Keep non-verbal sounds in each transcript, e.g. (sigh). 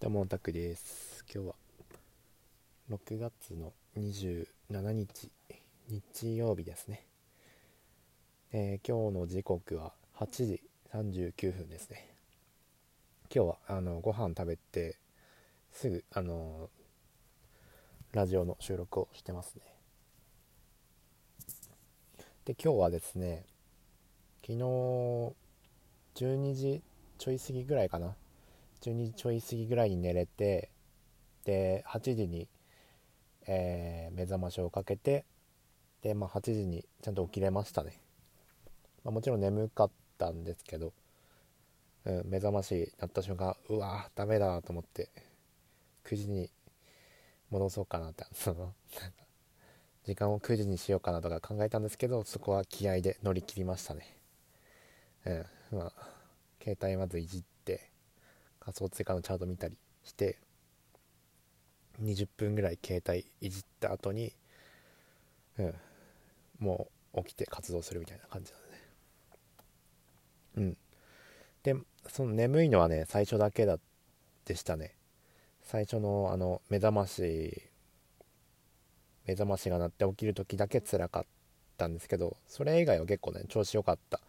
どうも、タクです。今日は6月の27日、日曜日ですね。えー、今日の時刻は8時39分ですね。今日はあのご飯食べてすぐあのラジオの収録をしてますね。で、今日はですね、昨日12時ちょい過ぎぐらいかな。12時ちょい過ぎぐらいに寝れてで8時に、えー、目覚ましをかけてで、まあ、8時にちゃんと起きれましたね、まあ、もちろん眠かったんですけど、うん、目覚まし鳴った瞬間うわダメだと思って9時に戻そうかなってその時間を9時にしようかなとか考えたんですけどそこは気合で乗り切りましたね。うんまあ携帯まずいじって仮想通貨のチャート見たりして20分ぐらい携帯いじった後にうんもう起きて活動するみたいな感じなんでね。うん。でその眠いのはね最初だけだでしたね。最初のあの目覚まし目覚ましが鳴って起きる時だけ辛かったんですけどそれ以外は結構ね調子良かった、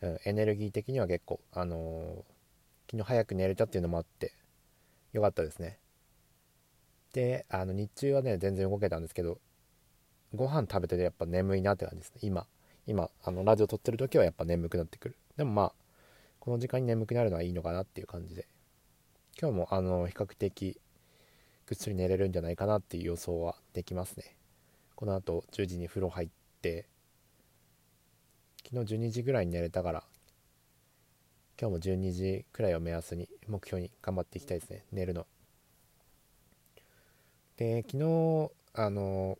うん、エネルギー的には結構あの、昨日早く寝れたっていうのもあってよかったですね。であの日中はね全然動けたんですけどご飯食べててやっぱ眠いなって感じですね。今今あのラジオ撮ってる時はやっぱ眠くなってくる。でもまあこの時間に眠くなるのはいいのかなっていう感じで。今日もあの比較的ぐっすり寝れるんじゃないかなっていう予想はできますね。この後10時に風呂入って昨日12時ぐらいに寝れたから今日も12時くらいを目安に目標に頑張っていきたいですね。寝るの。で昨日あの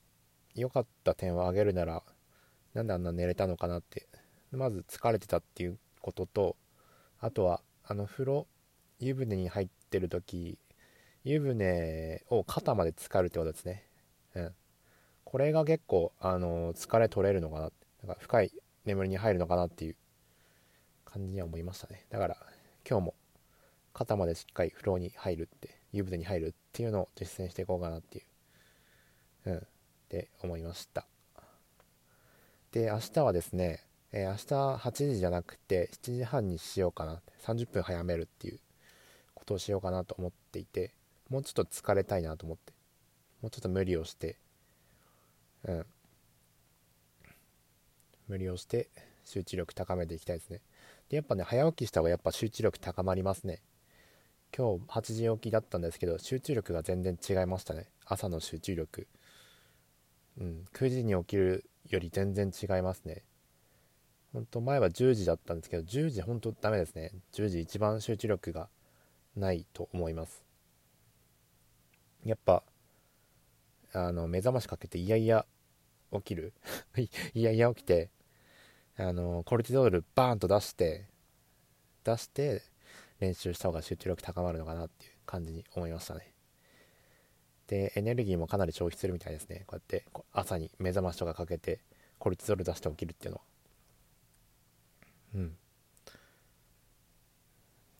良かった点を挙げるならなんであんな寝れたのかなって。まず疲れてたっていうこととあとはあの風呂湯船に入ってる時湯船を肩まで浸かるってことですね。うん。これが結構あの疲れ取れるのかななんか深い眠りに入るのかなっていう感じには思いましたね。だから今日も肩までしっかり風呂に入るって湯船に入るっていうのを実践していこうかなっていううんって思いました。で明日はですね、えー、明日8時じゃなくて7時半にしようかな。30分早めるっていうことをしようかなと思っていてもうちょっと疲れたいなと思ってもうちょっと無理をしてうん。無理をして集中力高めていきたいですね。でやっぱね早起きした方がやっぱ集中力高まりますね。今日8時起きだったんですけど集中力が全然違いましたね。朝の集中力。うん9時に起きるより全然違いますね。ほんと前は10時だったんですけど10時ほんとダメですね。10時一番集中力がないと思います。やっぱあの目覚ましかけていやいや起きる？いやいや起きてあのコルチゾールバーンと出して出して練習した方が集中力高まるのかなっていう感じに思いましたね。でエネルギーもかなり消費するみたいですね。こうやって朝に目覚ましとかかけてコルチゾール出して起きるっていうのは。うん。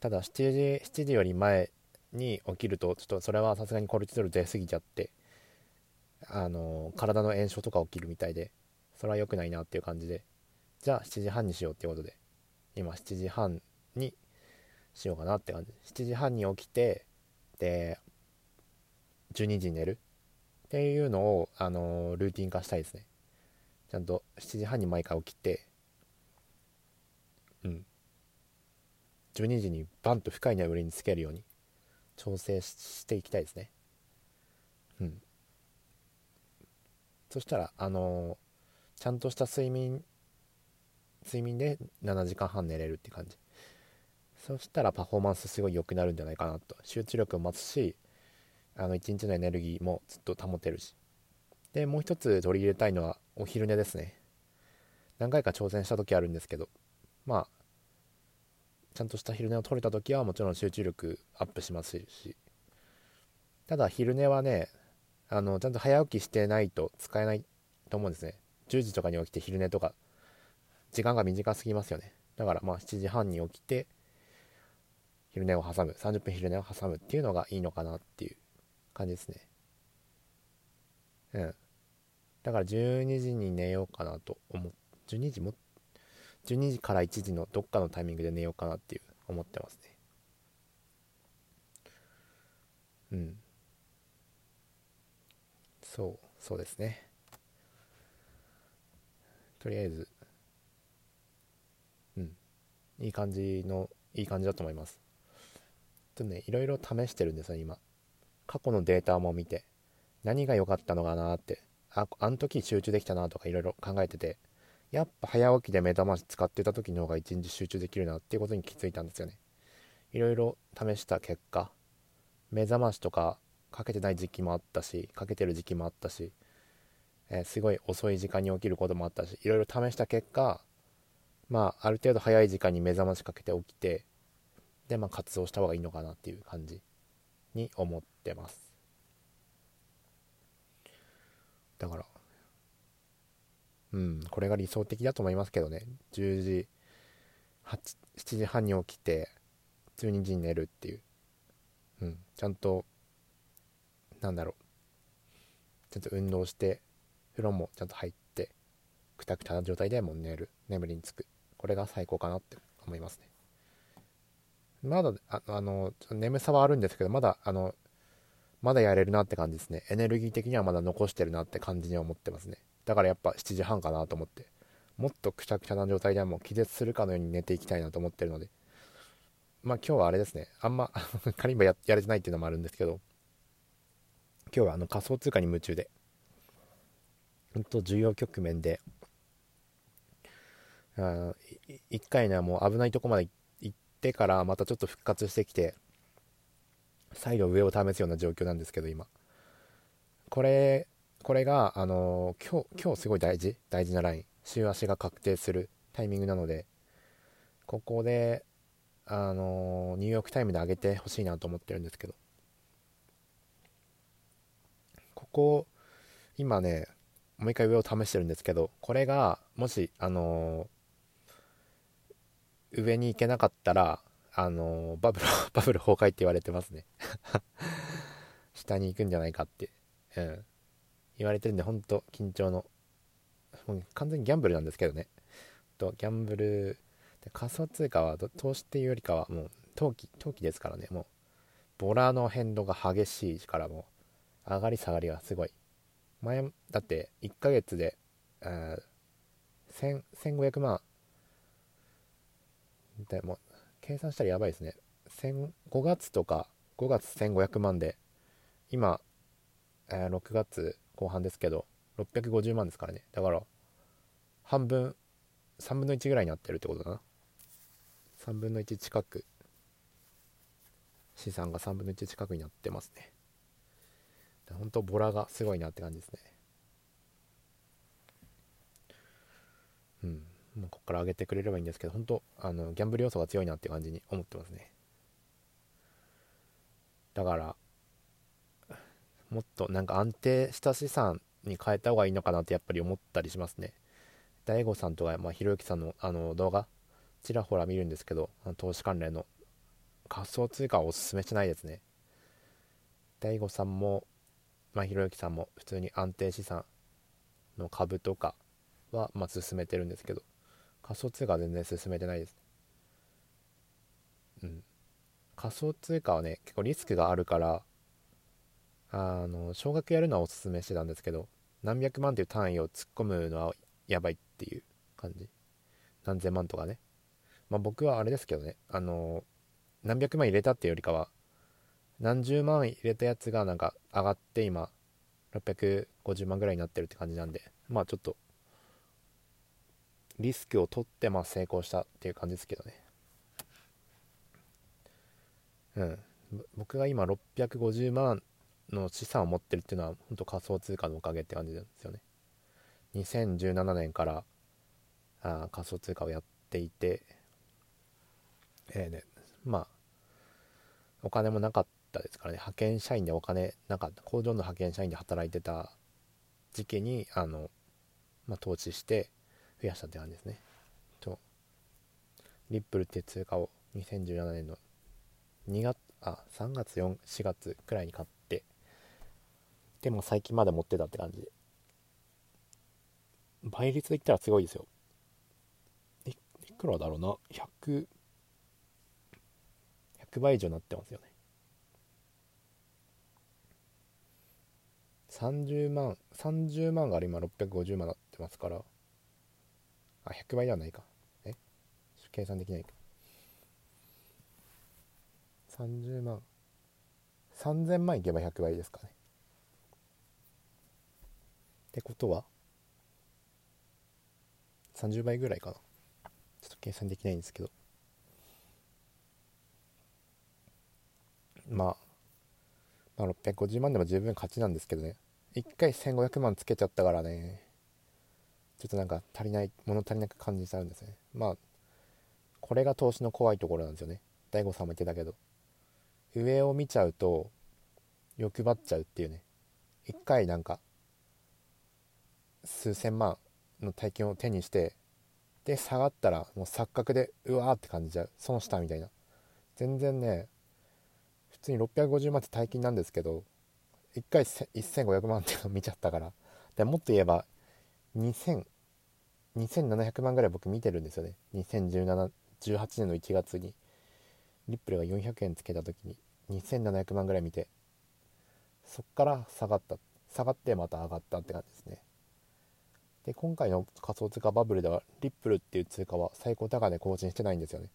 ただ7時7時より前に起きるとちょっとそれはさすがにコルチゾール出過ぎちゃってあの体の炎症とか起きるみたいでそれは良くないなっていう感じでじゃあ7時半にしようってことで。今7時半にしようかなって感じ。7時半に起きてで12時に寝る。っていうのを、あのー、ルーティン化したいですね。ちゃんと7時半に毎回起きてうん。12時にバンと深い眠りにつけるように調整していきたいですね。うん。そしたらあのー、ちゃんとした睡眠睡眠で7時間半寝れるって感じ。そしたらパフォーマンスすごい良くなるんじゃないかなと。集中力も増すしあの一日のエネルギーもずっと保てるし。でもう一つ取り入れたいのはお昼寝ですね。何回か挑戦した時あるんですけどまあちゃんとした昼寝を取れた時はもちろん集中力アップしますし。ただ昼寝はねあのちゃんと早起きしてないと使えないと思うんですね。10時とかに起きて昼寝とか時間が短すぎますよね。だからまあ7時半に起きて昼寝を挟む。30分昼寝を挟むっていうのがいいのかなっていう感じですね。うん。だから12時に寝ようかなと思っ12時も12時から1時のどっかのタイミングで寝ようかなっていう思ってますね。うん。そうそうですね。とりあえずいい感じのいい感じだと思います。ちょっとねいろいろ試してるんですよ今。過去のデータも見て何が良かったのかなってああの時集中できたなとかいろいろ考えててやっぱ早起きで目覚まし使ってた時の方が一日集中できるなっていうことに気づいたんですよね。いろいろ試した結果目覚ましとかかけてない時期もあったしかけてる時期もあったし、えー、すごい遅い時間に起きることもあったしいろいろ試した結果まあある程度早い時間に目覚ましかけて起きてでまあ活動した方がいいのかなっていう感じに思ってます。だからうんこれが理想的だと思いますけどね。10時7時半に起きて12時に寝るっていう。うんちゃんとなんだろう。ちゃんと運動して風呂もちゃんと入ってくたくたな状態でもう寝る。眠りにつく。これが最高かなって思いますね。まだああの眠さはあるんですけどまだあのまだやれるなって感じですね。エネルギー的にはまだ残してるなって感じには思ってますね。だからやっぱ7時半かなと思って。もっとくちゃくちゃな状態ではもう気絶するかのように寝ていきたいなと思ってるので。まあ今日はあれですね。あんま (laughs) カリンバややれてないっていうのもあるんですけど。今日はあの仮想通貨に夢中で、本当重要局面で、あ1回ね、もう危ないとこまで行ってから、またちょっと復活してきて、再度上を試すような状況なんですけど、今。これ、これが、あのー、今日、今日すごい大事、大事なライン。週足が確定するタイミングなので、ここで、あのー、ニューヨークタイムで上げてほしいなと思ってるんですけど、ここ今ねもう一回上を試してるんですけどこれがもしあのー、上に行けなかったらあの、バブル (laughs) バブル崩壊って言われてますね。(laughs) 下に行くんじゃないかって、うん、言われてるんで本当緊張の。もう完全にギャンブルなんですけどね。とギャンブルで仮想通貨は投資っていうよりかはもう投機投機ですからね。もうボラの変動が激しいからもう上がり下がりがすごい。前だって1ヶ月で1500万でも計算したらやばいですね。5月とか5月1500万で今、えー、6月後半ですけど650万ですからね。だから半分3分の1ぐらいになってるってことだな。3分の1近く。資産が3分の1近くになってますね。本当ボラがすごいなって感じですね。うん。ここから上げてくれればいいんですけど本当あのギャンブル要素が強いなって感じに思ってますね。だからもっとなんか安定した資産に変えた方がいいのかなってやっぱり思ったりしますね。DAIGO さんとか、まあ、ひろゆきさんのあの動画ちらほら見るんですけど投資関連の仮想通貨はおすすめしないですね。DAIGO さんもまあ、ひろゆきさんも普通に安定資産の株とかは、まあ、進めてるんですけど。仮想通貨は全然進めてないです。うん。仮想通貨はね結構リスクがあるからあの少額やるのはおすすめしてたんですけど何百万っていう単位を突っ込むのはやばいっていう感じ。何千万とかね。まあ僕はあれですけどね。あの何百万入れたっていうよりかは何十万入れたやつがなんか上がって今650万ぐらいになってるって感じなんでまあちょっとリスクを取ってまあ成功したっていう感じですけどね。うん。僕が今650万の資産を持ってるっていうのは本当仮想通貨のおかげって感じなんですよね。2017年からあ仮想通貨をやっていてえー、ねまあお金もなかったですからね。派遣社員でお金なかった。工場の派遣社員で働いてた時期にあの、まあ、投資して増やしたって感じですね。とリップルって通貨を2017年の2月あ3月4 4月くらいに買ってでも最近まで持ってたって感じ。倍率で言ったらすごいですよ。いいくらだろうな？100 100倍以上になってますよね。30万30万が今650万になってますから。あ100倍ではないか。え？計算できないか。30万。3000万いけば100倍ですかね。ってことは？30倍ぐらいかな。ちょっと計算できないんですけど。まあ、まあ、650万でも十分勝ちなんですけどね。1回1500万つけちゃったからね。ちょっとなんか足りない物足りなく感じちゃうんですね。まあこれが投資の怖いところなんですよね。大悟さんも言ってたけど。上を見ちゃうと欲張っちゃうっていうね。一回なんか数千万の大金を手にしてで下がったらもう錯覚でうわーって感じちゃう。損したみたいな。全然ね普通に650万って大金なんですけど1回1500万っていうの見ちゃったから。でもっと言えば2000 2700万ぐらい僕見てるんですよね。2017 18年の1月に。リップルが400円つけた時に2700万ぐらい見てそっから下がった下がってまた上がったって感じですね。で今回の仮想通貨バブルではリップルっていう通貨は最高高値更新してないんですよね、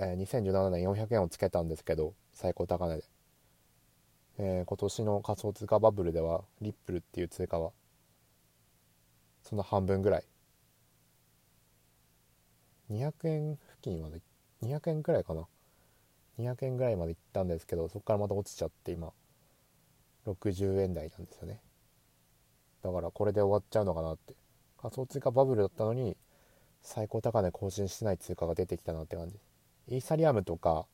えー、2017年400円をつけたんですけど最高高値で、えー、今年の仮想通貨バブルではリップルっていう通貨はその半分ぐらい。200円付近まで200円くらいかな。200円ぐらいまで行ったんですけどそこからまた落ちちゃって今。60円台なんですよね。だからこれで終わっちゃうのかなって。仮想通貨バブルだったのに最高高値更新してない通貨が出てきたなって感じ。イーサリアムとか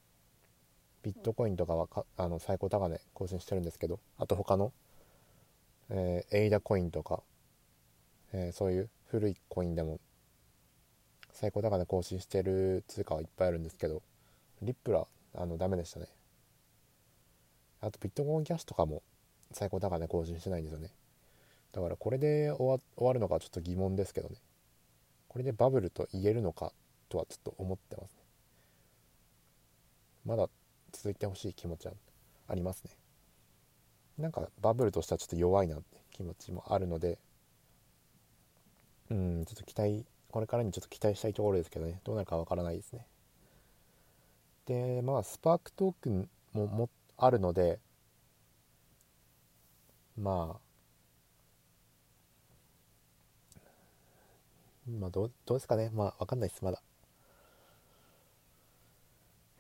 ビットコインとかはかあの最高高値更新してるんですけどあと他の、えー、エイダコインとか、えー、そういう古いコインでも最高高値更新してる通貨はいっぱいあるんですけどリップラあのダメでしたね。あとビットコインキャッシュとかも最高高値更新してないんですよね。だからこれで終わるのかちょっと疑問ですけどね。これでバブルと言えるのかとはちょっと思ってますね。まだ続いてほしい気持ちはありますね。なんかバブルとしてはちょっと弱いなって気持ちもあるのでうんちょっと期待これからにちょっと期待したいところですけどね。どうなるかわからないですね。でまあスパークトークンももあるのでまあまあどうどうですかね。まあわかんないですまだ。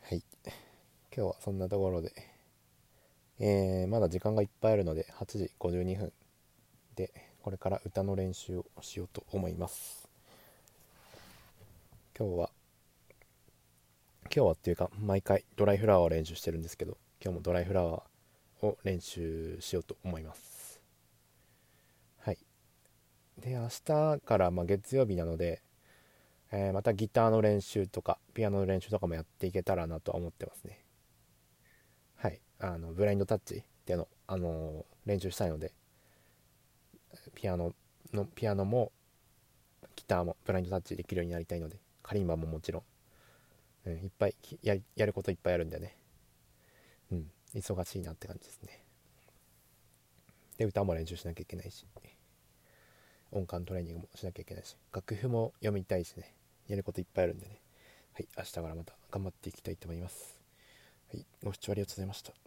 はい。今日はそんなところで。えー、まだ時間がいっぱいあるので8時52分で。これから歌の練習をしようと思います。今日は今日はっていうか毎回ドライフラワーを練習してるんですけど今日もドライフラワーを練習しようと思います。はい。で明日からま月曜日なので、えー、またギターの練習とかピアノの練習とかもやっていけたらなとは思ってますね。はい。あのブラインドタッチっていうの、あのー、練習したいのでピアノのピアノもギターもブラインドタッチできるようになりたいのでカリンバももちろん、うん、いっぱいややることいっぱいあるんでね。うん忙しいなって感じですね。で歌も練習しなきゃいけないし。音感トレーニングもしなきゃいけないし。楽譜も読みたいしね。やることいっぱいあるんでね。はい明日からまた頑張っていきたいと思います。はいご視聴ありがとうございました。